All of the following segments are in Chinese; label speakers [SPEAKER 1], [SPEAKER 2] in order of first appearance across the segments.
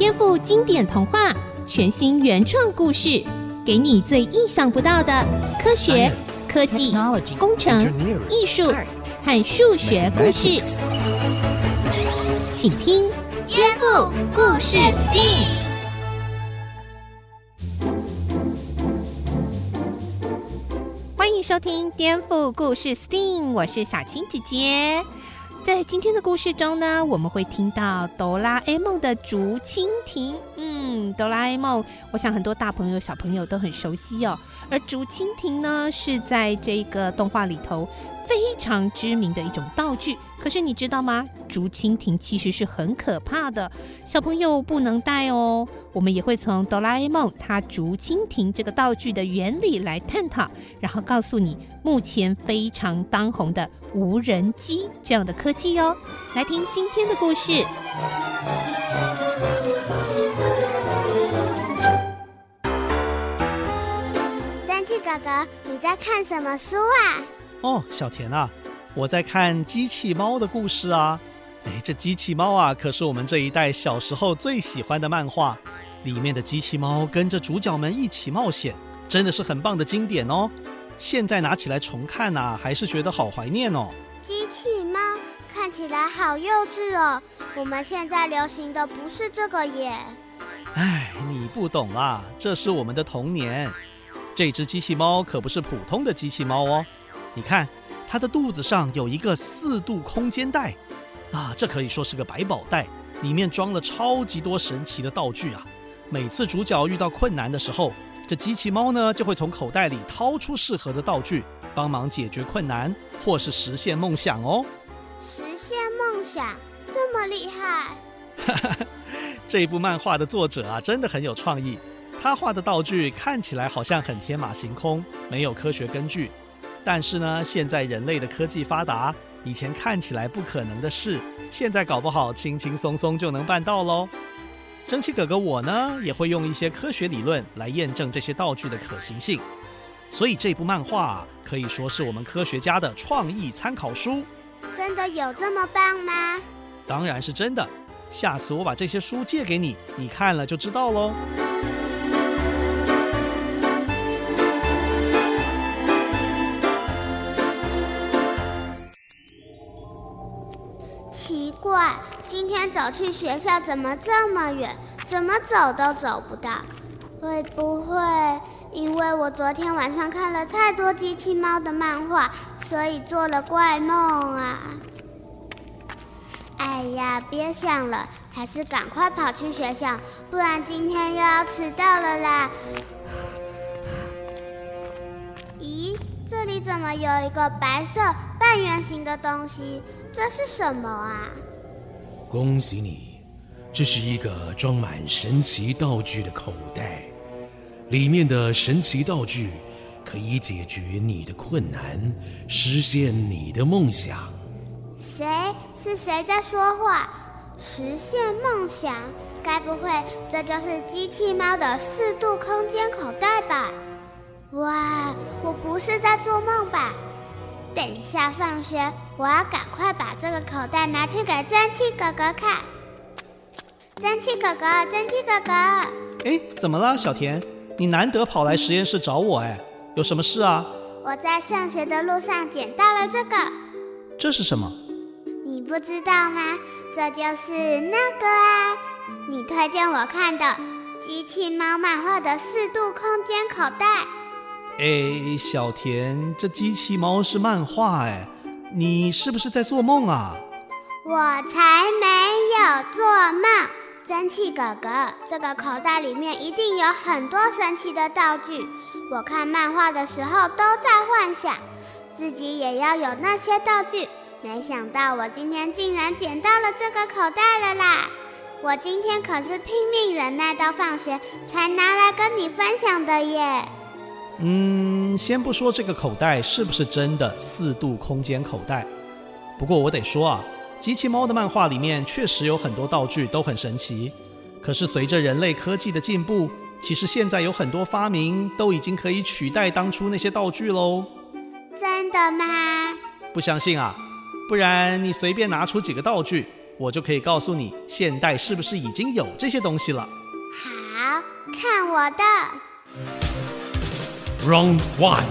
[SPEAKER 1] 颠覆经典童话，全新原创故事，给你最意想不到的科学、科技、工程、艺术和数学故事，请听《颠覆故事 STEAM》。欢迎收听《颠覆故事 STEAM》，我是小青姐姐。在今天的故事中呢，我们会听到哆啦 A 梦的竹蜻蜓。嗯，哆啦 A 梦，我想很多大朋友、小朋友都很熟悉哦。而竹蜻蜓呢，是在这个动画里头非常知名的一种道具。可是你知道吗？竹蜻蜓其实是很可怕的，小朋友不能带哦。我们也会从哆啦 A 梦它竹蜻蜓这个道具的原理来探讨，然后告诉你目前非常当红的无人机这样的科技哦。来听今天的故事。
[SPEAKER 2] 蒸汽哥哥，你在看什么书啊？
[SPEAKER 3] 哦，小田啊。我在看机器猫的故事啊，哎，这机器猫啊，可是我们这一代小时候最喜欢的漫画，里面的机器猫跟着主角们一起冒险，真的是很棒的经典哦。现在拿起来重看呐，还是觉得好怀念哦。
[SPEAKER 2] 机器猫看起来好幼稚哦，我们现在流行的不是这个耶。
[SPEAKER 3] 哎，你不懂啦，这是我们的童年。这只机器猫可不是普通的机器猫哦，你看。它的肚子上有一个四度空间袋，啊，这可以说是个百宝袋，里面装了超级多神奇的道具啊！每次主角遇到困难的时候，这机器猫呢就会从口袋里掏出适合的道具，帮忙解决困难或是实现梦想哦。
[SPEAKER 2] 实现梦想这么厉害？
[SPEAKER 3] 哈哈，这一部漫画的作者啊，真的很有创意。他画的道具看起来好像很天马行空，没有科学根据。但是呢，现在人类的科技发达，以前看起来不可能的事，现在搞不好轻轻松松就能办到喽。蒸汽哥哥我呢，也会用一些科学理论来验证这些道具的可行性。所以这部漫画可以说是我们科学家的创意参考书。
[SPEAKER 2] 真的有这么棒吗？
[SPEAKER 3] 当然是真的。下次我把这些书借给你，你看了就知道
[SPEAKER 2] 喽。今天走去学校怎么这么远？怎么走都走不到？会不会因为我昨天晚上看了太多机器猫的漫画，所以做了怪梦啊？哎呀，别想了，还是赶快跑去学校，不然今天又要迟到了啦！咦，这里怎么有一个白色半圆形的东西？这是什么啊？
[SPEAKER 4] 恭喜你，这是一个装满神奇道具的口袋，里面的神奇道具可以解决你的困难，实现你的梦想。
[SPEAKER 2] 谁？是谁在说话？实现梦想？该不会这就是机器猫的四度空间口袋吧？哇，我不是在做梦吧？等一下放学，我要赶快把这个口袋拿去给蒸汽哥哥看。蒸汽哥哥，蒸汽哥哥，
[SPEAKER 3] 哎，怎么了，小田？你难得跑来实验室找我，哎，有什么事啊？
[SPEAKER 2] 我在上学的路上捡到了这个。
[SPEAKER 3] 这是什么？
[SPEAKER 2] 你不知道吗？这就是那个啊，你推荐我看的机器猫漫画的四度空间口袋。
[SPEAKER 3] 哎，小田，这机器猫是漫画哎，你是不是在做梦啊？
[SPEAKER 2] 我才没有做梦，蒸汽哥哥，这个口袋里面一定有很多神奇的道具。我看漫画的时候都在幻想，自己也要有那些道具。没想到我今天竟然捡到了这个口袋了啦！我今天可是拼命忍耐到放学才拿来跟你分享的耶。
[SPEAKER 3] 嗯，先不说这个口袋是不是真的四度空间口袋，不过我得说啊，机器猫的漫画里面确实有很多道具都很神奇。可是随着人类科技的进步，其实现在有很多发明都已经可以取代当初那些道具喽。
[SPEAKER 2] 真的吗？
[SPEAKER 3] 不相信啊？不然你随便拿出几个道具，我就可以告诉你现代是不是已经有这些东西了。
[SPEAKER 2] 好，看我的。
[SPEAKER 4] Round one。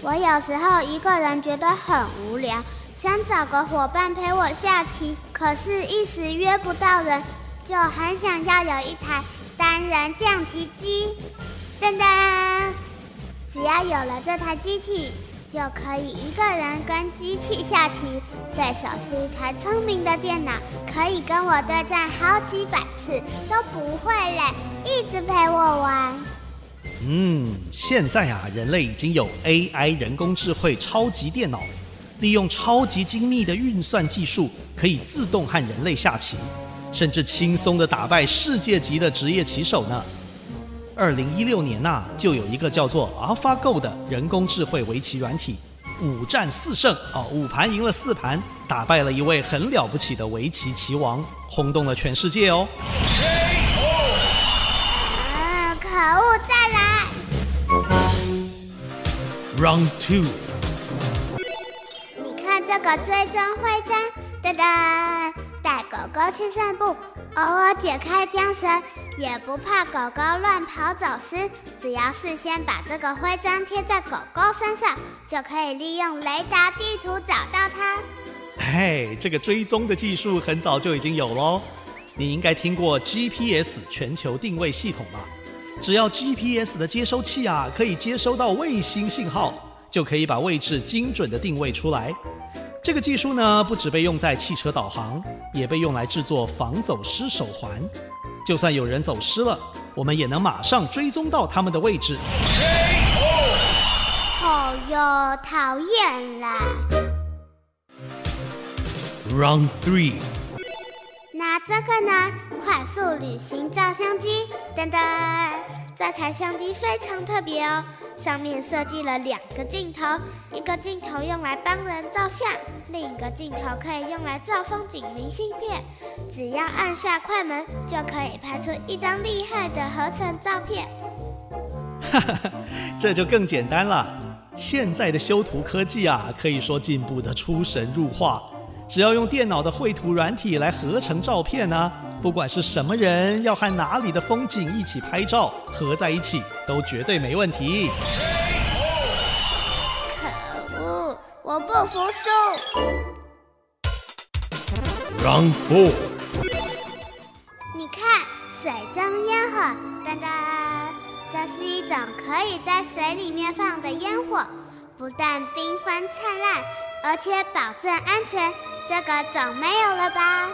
[SPEAKER 2] 我有时候一个人觉得很无聊，想找个伙伴陪我下棋，可是一时约不到人，就很想要有一台单人将棋机。噔噔，只要有了这台机器，就可以一个人跟机器下棋。对手是一台聪明的电脑，可以跟我对战好几百次都不会累，一直陪我玩。
[SPEAKER 3] 嗯，现在啊，人类已经有 AI 人工智慧超级电脑，利用超级精密的运算技术，可以自动和人类下棋，甚至轻松地打败世界级的职业棋手呢。二零一六年呐、就有一个叫做 AlphaGo 的人工智慧围棋软体，五战四胜哦，五盘赢了四盘，打败了一位很了不起的围棋棋王，轰动了全世界哦。
[SPEAKER 4] ！Round two。
[SPEAKER 2] 你看这个追踪徽章，噔噔，带狗狗去散步，偶尔解开缰绳。也不怕狗狗乱跑走失，只要事先把这个徽章贴在狗狗身上，就可以利用雷达地图找到它。
[SPEAKER 3] 嘿，这个追踪的技术很早就已经有喽。你应该听过 GPS 全球定位系统吧？只要 GPS 的接收器啊，可以接收到卫星信号，就可以把位置精准的定位出来。这个技术呢，不只被用在汽车导航，也被用来制作防走失手环。就算有人走失了，我们也能马上追踪到他们的位置。
[SPEAKER 2] 好哟，讨厌啦
[SPEAKER 4] ！Round three。
[SPEAKER 2] 那这个呢？快速旅行照相机，噔噔。这台相机非常特别哦，上面设计了两个镜头，一个镜头用来帮人照相，另一个镜头可以用来照风景明信片。只要按下快门，就可以拍出一张厉害的合成照片。
[SPEAKER 3] 哈哈，这就更简单了。现在的修图科技啊，可以说进步的出神入化。只要用电脑的绘图软体来合成照片呢、啊。不管是什么人要和哪里的风景一起拍照，合在一起都绝对没问题。
[SPEAKER 2] 可恶，我不服输。
[SPEAKER 4] Round four。
[SPEAKER 2] 你看，水中烟火，噔噔，这是一种可以在水里面放的烟火，不但缤纷灿烂，而且保证安全。这个总没有了吧？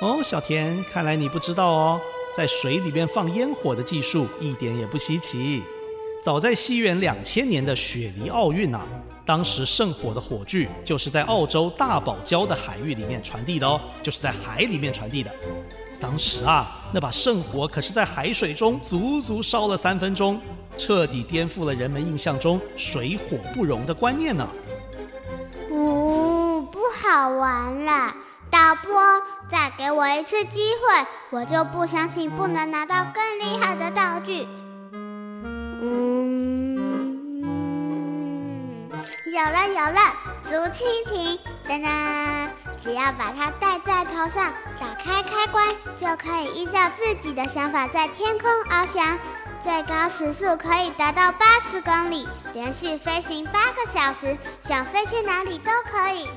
[SPEAKER 3] 哦，小田，看来你不知道哦，在水里面放烟火的技术一点也不稀奇。早在西元两千年的雪梨奥运啊，当时圣火的火炬就是在澳洲大堡礁的海域里面传递的哦，就是在海里面传递的。当时啊，那把圣火可是在海水中足足烧了三分钟，彻底颠覆了人们印象中水火不容的观念呢。
[SPEAKER 2] 哦，不好玩了。导播，再给我一次机会，我就不相信不能拿到更厉害的道具。嗯，有了有了，竹蜻蜓，噔噔，只要把它戴在头上，打开开关，就可以依照自己的想法在天空翱翔，最高时速可以达到八十公里，连续飞行八个小时，想飞去哪里都可以。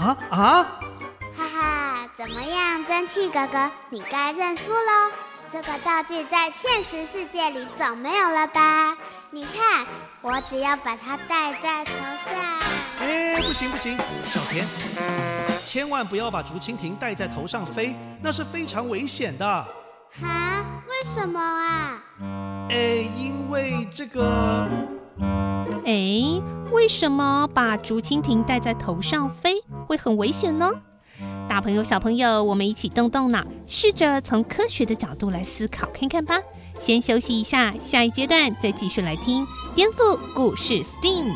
[SPEAKER 3] 啊啊！
[SPEAKER 2] 哈哈，怎么样，蒸汽哥哥，你该认输喽！这个道具在现实世界里总没有了吧？你看，我只要把它戴在头上。
[SPEAKER 3] 哎，不行不行，小田，千万不要把竹蜻蜓戴在头上飞，那是非常危险的。
[SPEAKER 2] 哈？为什么啊？
[SPEAKER 3] 哎，因为这个。
[SPEAKER 1] 哎，为什么把竹蜻蜓戴在头上飞会很危险呢？大朋友、小朋友，我们一起动动脑，试着从科学的角度来思考看看吧。先休息一下，下一阶段再继续来听颠覆故事 STEAM。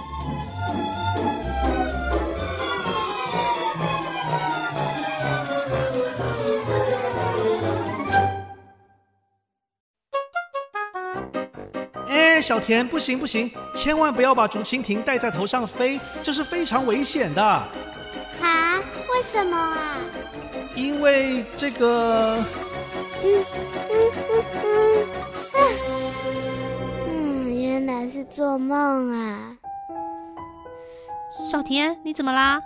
[SPEAKER 3] 小田，不行不行，千万不要把竹蜻蜓戴在头上飞，这是非常危险的。
[SPEAKER 2] 啊？为什么啊？
[SPEAKER 3] 因为这个，
[SPEAKER 2] 嗯嗯嗯嗯，嗯，原来是做梦啊。
[SPEAKER 1] 小田，你怎么啦？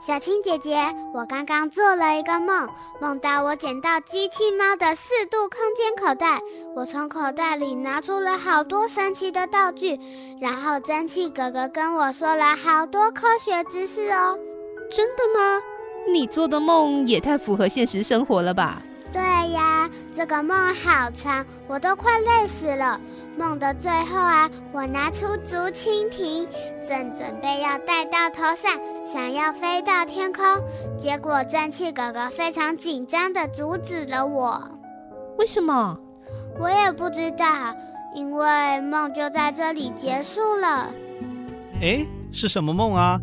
[SPEAKER 2] 小青姐姐，我刚刚做了一个梦，梦到我捡到机器猫的四度空间口袋，我从口袋里拿出了好多神奇的道具，然后蒸汽哥哥跟我说了好多科学知识哦。
[SPEAKER 1] 真的吗？你做的梦也太符合现实生活了吧？
[SPEAKER 2] 对呀，这个梦好长，我都快累死了。梦的最后啊，我拿出竹蜻蜓，正准备要戴到头上，想要飞到天空，结果蒸汽哥哥非常紧张地阻止了我。
[SPEAKER 1] 为什么？
[SPEAKER 2] 我也不知道，因为梦就在这里结束了。
[SPEAKER 3] 哎，是什么梦啊？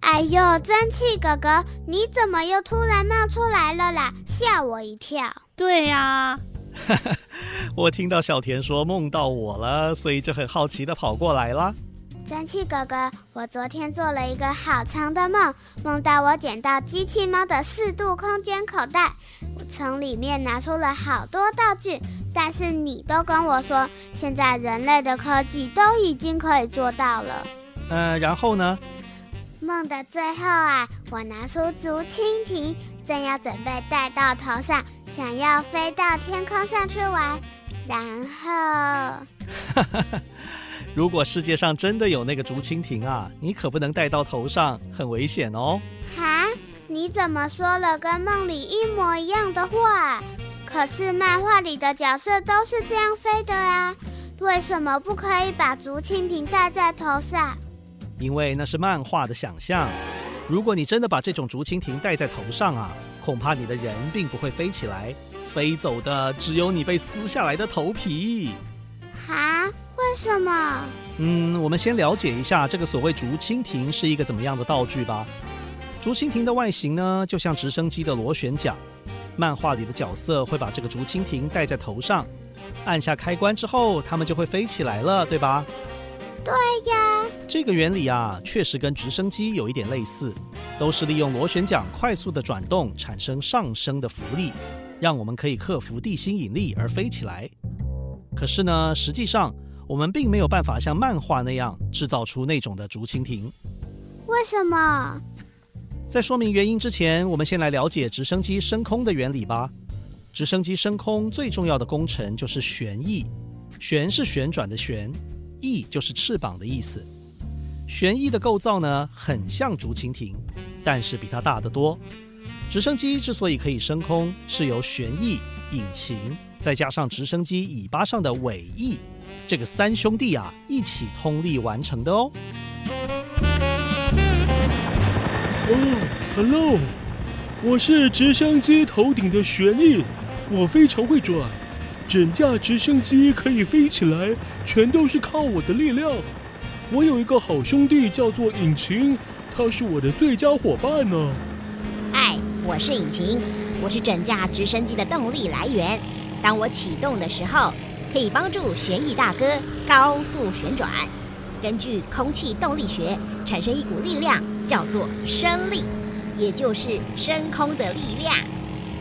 [SPEAKER 2] 哎呦，蒸汽哥哥，你怎么又突然冒出来了啦？吓我一跳。
[SPEAKER 1] 对呀。
[SPEAKER 3] 我听到小田说梦到我了，所以就很好奇的跑过来了。
[SPEAKER 2] 蒸汽哥哥，我昨天做了一个好长的梦，梦到我捡到机器猫的四度空间口袋，我从里面拿出了好多道具，但是你都跟我说，现在人类的科技都已经可以做到了。
[SPEAKER 3] 呃，然后呢？
[SPEAKER 2] 梦的最后啊，我拿出竹蜻蜓，正要准备戴到头上，想要飞到天空上去玩。然后，
[SPEAKER 3] 如果世界上真的有那个竹蜻蜓啊，你可不能戴到头上，很危险哦。
[SPEAKER 2] 哈？你怎么说了跟梦里一模一样的话？可是漫画里的角色都是这样飞的啊，为什么不可以把竹蜻蜓戴在头上？
[SPEAKER 3] 因为那是漫画的想象。如果你真的把这种竹蜻蜓戴在头上啊，恐怕你的人并不会飞起来，飞走的只有你被撕下来的头皮。
[SPEAKER 2] 啊？为什么？
[SPEAKER 3] 嗯，我们先了解一下这个所谓竹蜻蜓是一个怎么样的道具吧。竹蜻蜓的外形呢，就像直升机的螺旋桨。漫画里的角色会把这个竹蜻蜓戴在头上，按下开关之后，它们就会飞起来了，对吧？
[SPEAKER 2] 对呀，
[SPEAKER 3] 这个原理啊，确实跟直升机有一点类似，都是利用螺旋桨快速的转动，产生上升的浮力，让我们可以克服地心引力而飞起来。可是呢，实际上我们并没有办法像漫画那样制造出那种的竹蜻蜓。
[SPEAKER 2] 为什么？
[SPEAKER 3] 在说明原因之前，我们先来了解直升机升空的原理吧。直升机升空最重要的工程就是旋翼，旋是旋转的旋。翼就是翅膀的意思。旋翼的构造呢，很像竹蜻蜓，但是比它大得多。直升机之所以可以升空，是由旋翼、引擎，再加上直升机尾巴上的尾翼，这个三兄弟啊一起通力完成的哦。
[SPEAKER 4] 哦，Hello，我是直升机头顶的旋翼，我非常会转。整架直升机可以飞起来，全都是靠我的力量。我有一个好兄弟叫做引擎，他是我的最佳伙伴呢。
[SPEAKER 5] 嗨，我是引擎，我是整架直升机的动力来源。当我启动的时候，可以帮助旋翼大哥高速旋转。根据空气动力学，产生一股力量，叫做升力，也就是升空的力量。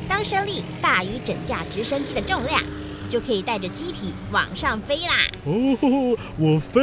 [SPEAKER 5] 当升力大于整架直升机的重量，就可以带着机体往上飞啦！
[SPEAKER 4] 哦，我飞！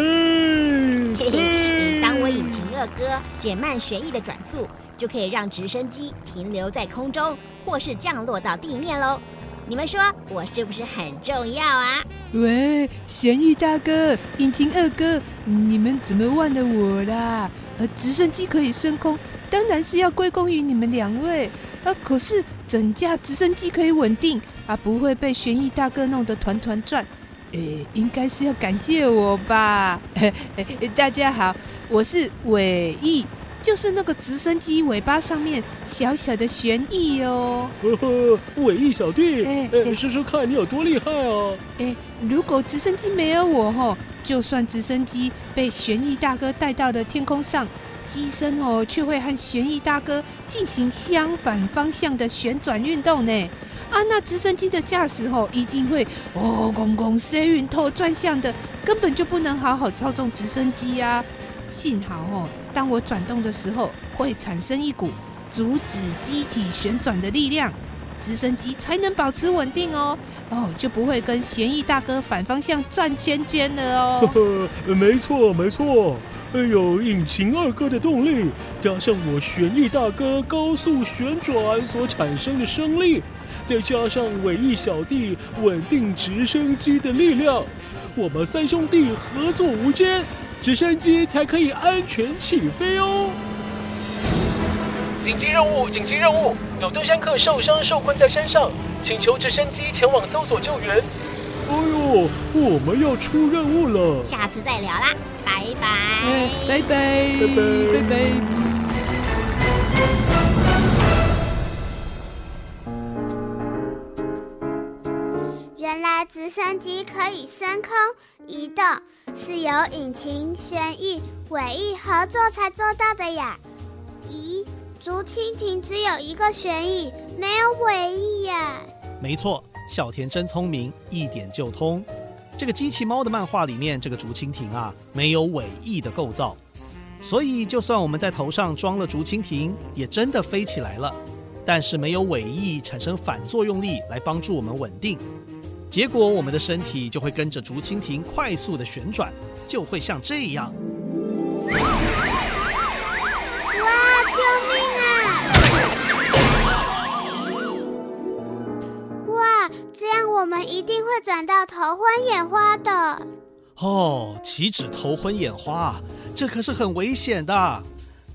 [SPEAKER 5] 嘿嘿，当我引擎二哥减慢旋翼的转速，就可以让直升机停留在空中，或是降落到地面喽。你们说我是不是很重要啊？
[SPEAKER 6] 喂，旋翼大哥，引擎二哥，你们怎么忘了我啦？呃，直升机可以升空，当然是要归功于你们两位。啊，可是整架直升机可以稳定。啊，不会被旋翼大哥弄得团团转，诶，应该是要感谢我吧？大家好，我是尾翼，就是那个直升机尾巴上面小小的旋翼哦。
[SPEAKER 4] 呵呵，尾翼小弟，哎，说说看你有多厉害哦。
[SPEAKER 6] 诶，如果直升机没有我吼，就算直升机被旋翼大哥带到了天空上。机身哦，却会和旋翼大哥进行相反方向的旋转运动呢。啊，那直升机的驾驶哦，一定会哦，公公塞运头转向的，根本就不能好好操纵直升机呀。幸好哦，当我转动的时候，会产生一股阻止机体旋转的力量，直升机才能保持稳定哦。哦，就不会跟旋翼大哥反方向转圈圈了哦。
[SPEAKER 4] 呵呵，没错没错。有引擎二哥的动力，加上我旋翼大哥高速旋转所产生的升力，再加上尾翼小弟稳定直升机的力量，我们三兄弟合作无间，直升机才可以安全起飞哦。
[SPEAKER 7] 紧急任务！紧急任务！有登山客受伤受困在山上，请求直升机前往搜索救援。
[SPEAKER 4] 哎呦，我们要出任务了，
[SPEAKER 5] 下次再聊啦，拜拜，
[SPEAKER 6] 哎、拜拜，拜拜，拜拜。
[SPEAKER 2] 原来直升机可以升空移动，是由引擎、旋翼、尾翼合作才做到的呀。咦，竹蜻蜓只有一个旋翼，没有尾翼耶？
[SPEAKER 3] 没错。小田真聪明，一点就通。这个机器猫的漫画里面，这个竹蜻蜓啊，没有尾翼的构造，所以就算我们在头上装了竹蜻蜓，也真的飞起来了。但是没有尾翼产生反作用力来帮助我们稳定，结果我们的身体就会跟着竹蜻蜓快速的旋转，就会像这样。
[SPEAKER 2] 哇！这样！我们一定会转到头昏眼花的
[SPEAKER 3] 哦！岂止头昏眼花，这可是很危险的。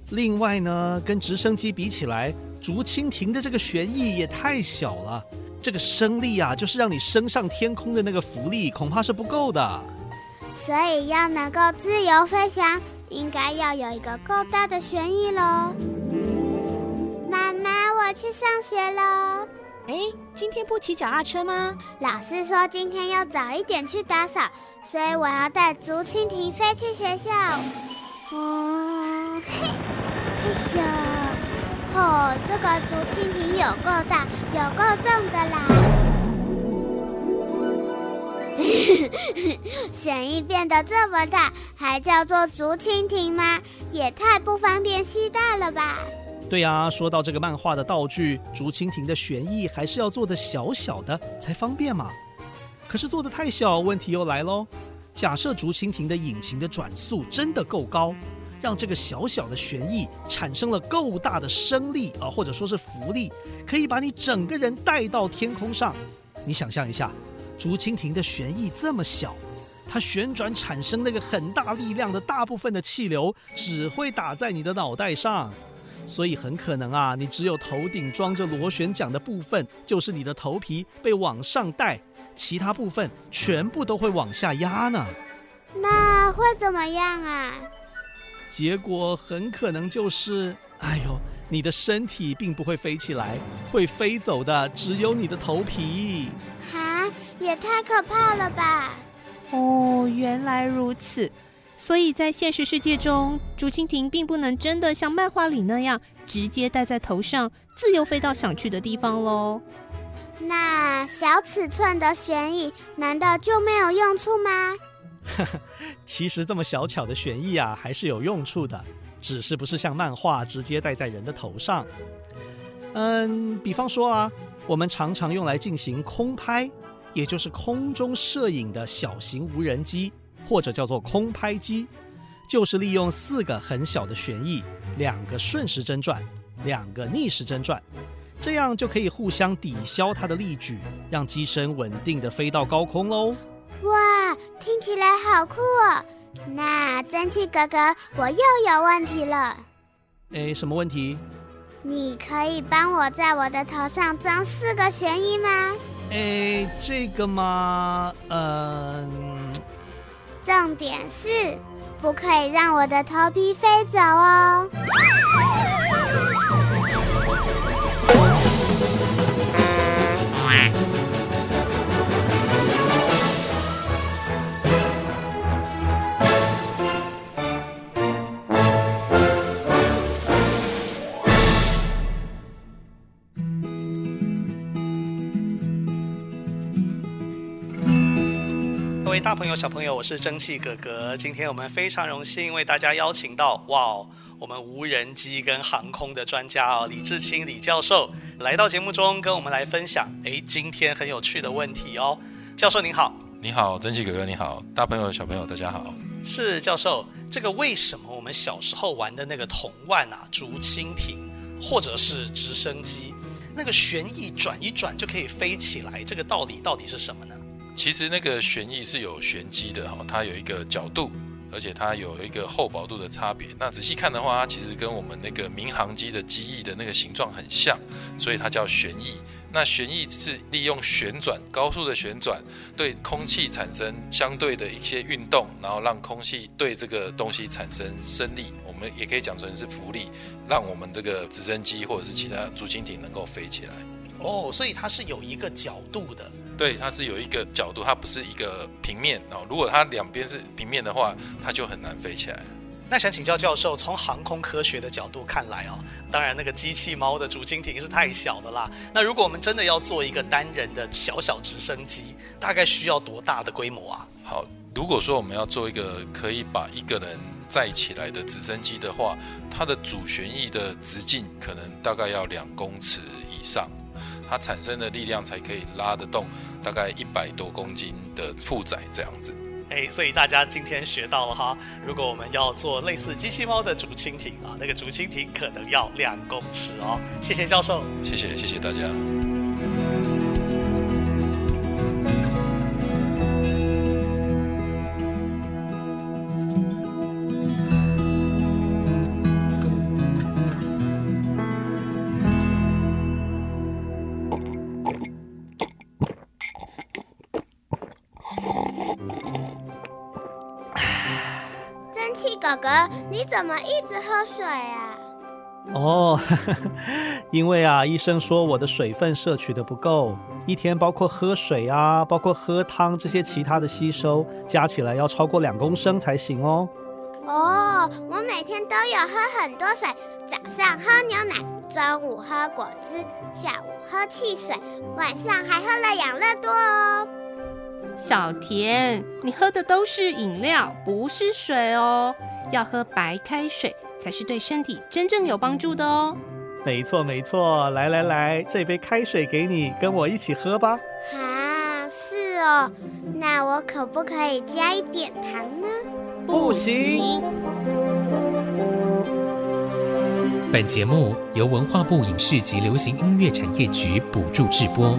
[SPEAKER 3] 另外呢，跟直升机比起来，竹蜻蜓的这个旋翼也太小了，这个升力啊，就是让你升上天空的那个浮力，恐怕是不够的。
[SPEAKER 2] 所以要能够自由飞翔，应该要有一个够大的旋翼喽。妈妈，我去上学喽。
[SPEAKER 5] 哎，今天不骑脚踏车吗？
[SPEAKER 2] 老师说今天要早一点去打扫，所以我要带竹蜻蜓飞去学校。嗯，嘿，嘿咻，哦，这个竹蜻蜓有够大，有够重的啦。旋翼变得这么大，还叫做竹蜻蜓吗？也太不方便携带了吧。
[SPEAKER 3] 对呀，说到这个漫画的道具，竹蜻蜓的旋翼还是要做的小小的才方便嘛。可是做的太小，问题又来喽。假设竹蜻蜓的引擎的转速真的够高，让这个小小的旋翼产生了够大的升力啊，或者说是浮力，可以把你整个人带到天空上。你想象一下，竹蜻蜓的旋翼这么小，它旋转产生那个很大力量的大部分的气流，只会打在你的脑袋上。所以很可能啊，你只有头顶装着螺旋桨的部分，就是你的头皮被往上带，其他部分全部都会往下压呢。
[SPEAKER 2] 那会怎么样啊？
[SPEAKER 3] 结果很可能就是，哎呦，你的身体并不会飞起来，会飞走的只有你的头皮。
[SPEAKER 2] 哈，也太可怕了吧！
[SPEAKER 1] 哦，原来如此。所以在现实世界中，竹蜻蜓并不能真的像漫画里那样直接戴在头上，自由飞到想去的地方喽。
[SPEAKER 2] 那小尺寸的旋翼难道就没有用处吗？
[SPEAKER 3] 其实这么小巧的旋翼啊，还是有用处的，只是不是像漫画直接戴在人的头上。嗯，比方说啊，我们常常用来进行空拍，也就是空中摄影的小型无人机。或者叫做空拍机，就是利用四个很小的旋翼，两个顺时针转，两个逆时针转，这样就可以互相抵消它的力矩，让机身稳定的飞到高空喽。
[SPEAKER 2] 哇，听起来好酷哦！那蒸汽哥哥，我又有问题了。
[SPEAKER 3] 哎，什么问题？
[SPEAKER 2] 你可以帮我在我的头上装四个旋翼吗？
[SPEAKER 3] 哎，这个嘛，嗯、
[SPEAKER 2] 重点是，不可以让我的头皮飞走哦。
[SPEAKER 3] 位大朋友、小朋友，我是蒸汽哥哥。今天我们非常荣幸为大家邀请到，哇，我们无人机跟航空的专家哦，李志清李教授来到节目中跟我们来分享。哎，今天很有趣的问题哦，教授您好，
[SPEAKER 8] 你好，蒸汽哥哥你好，大朋友小朋友大家好。
[SPEAKER 3] 是教授，这个为什么我们小时候玩的那个童玩啊，竹蜻蜓或者是直升机，那个旋翼转一转就可以飞起来，这个道理到底是什么呢？
[SPEAKER 8] 其实那个旋翼是有旋机的哈，它有一个角度。而且它有一个厚薄度的差别。那仔细看的话，它其实跟我们那个民航机的机翼的那个形状很像，所以它叫旋翼。那旋翼是利用旋转，高速的旋转，对空气产生相对的一些运动，然后让空气对这个东西产生升力。我们也可以讲成是浮力，让我们这个直升机或者是其他竹蜻蜓能够飞起来。
[SPEAKER 3] 哦，所以它是有一个角度的。
[SPEAKER 8] 对，它是有一个角度，它不是一个平面哦。如果它两边是平面的话，它就很难飞起来。
[SPEAKER 3] 那想请教教授，从航空科学的角度看来哦，当然那个机器猫的竹蜻蜓是太小的啦。那如果我们真的要做一个单人的小小直升机，大概需要多大的规模啊？
[SPEAKER 8] 好，如果说我们要做一个可以把一个人载起来的直升机的话，它的主旋翼的直径可能大概要两公尺以上，它产生的力量才可以拉得动。大概一百多公斤的负载这样子，
[SPEAKER 3] 哎，所以大家今天学到了哈。如果我们要做类似机器猫的竹蜻蜓啊，那个竹蜻蜓可能要两公尺哦。谢谢教授，
[SPEAKER 8] 谢谢谢谢大家。
[SPEAKER 2] 哥哥，你怎么一直喝水啊？
[SPEAKER 3] 哦，因为啊，医生说我的水分摄取的不够，一天包括喝水啊，包括喝汤这些其他的吸收，加起来要超过两公升才行哦。
[SPEAKER 2] 哦，我每天都有喝很多水，早上喝牛奶，中午喝果汁，下午喝汽水，晚上还喝了养乐多哦。
[SPEAKER 1] 小田，你喝的都是饮料，不是水哦。要喝白开水才是对身体真正有帮助的哦。
[SPEAKER 3] 没错没错，来来来，这杯开水给你，跟我一起喝吧。
[SPEAKER 2] 啊，是哦，那我可不可以加一点糖呢？
[SPEAKER 3] 不行。
[SPEAKER 9] 本节目由文化部影视及流行音乐产业局补助制播。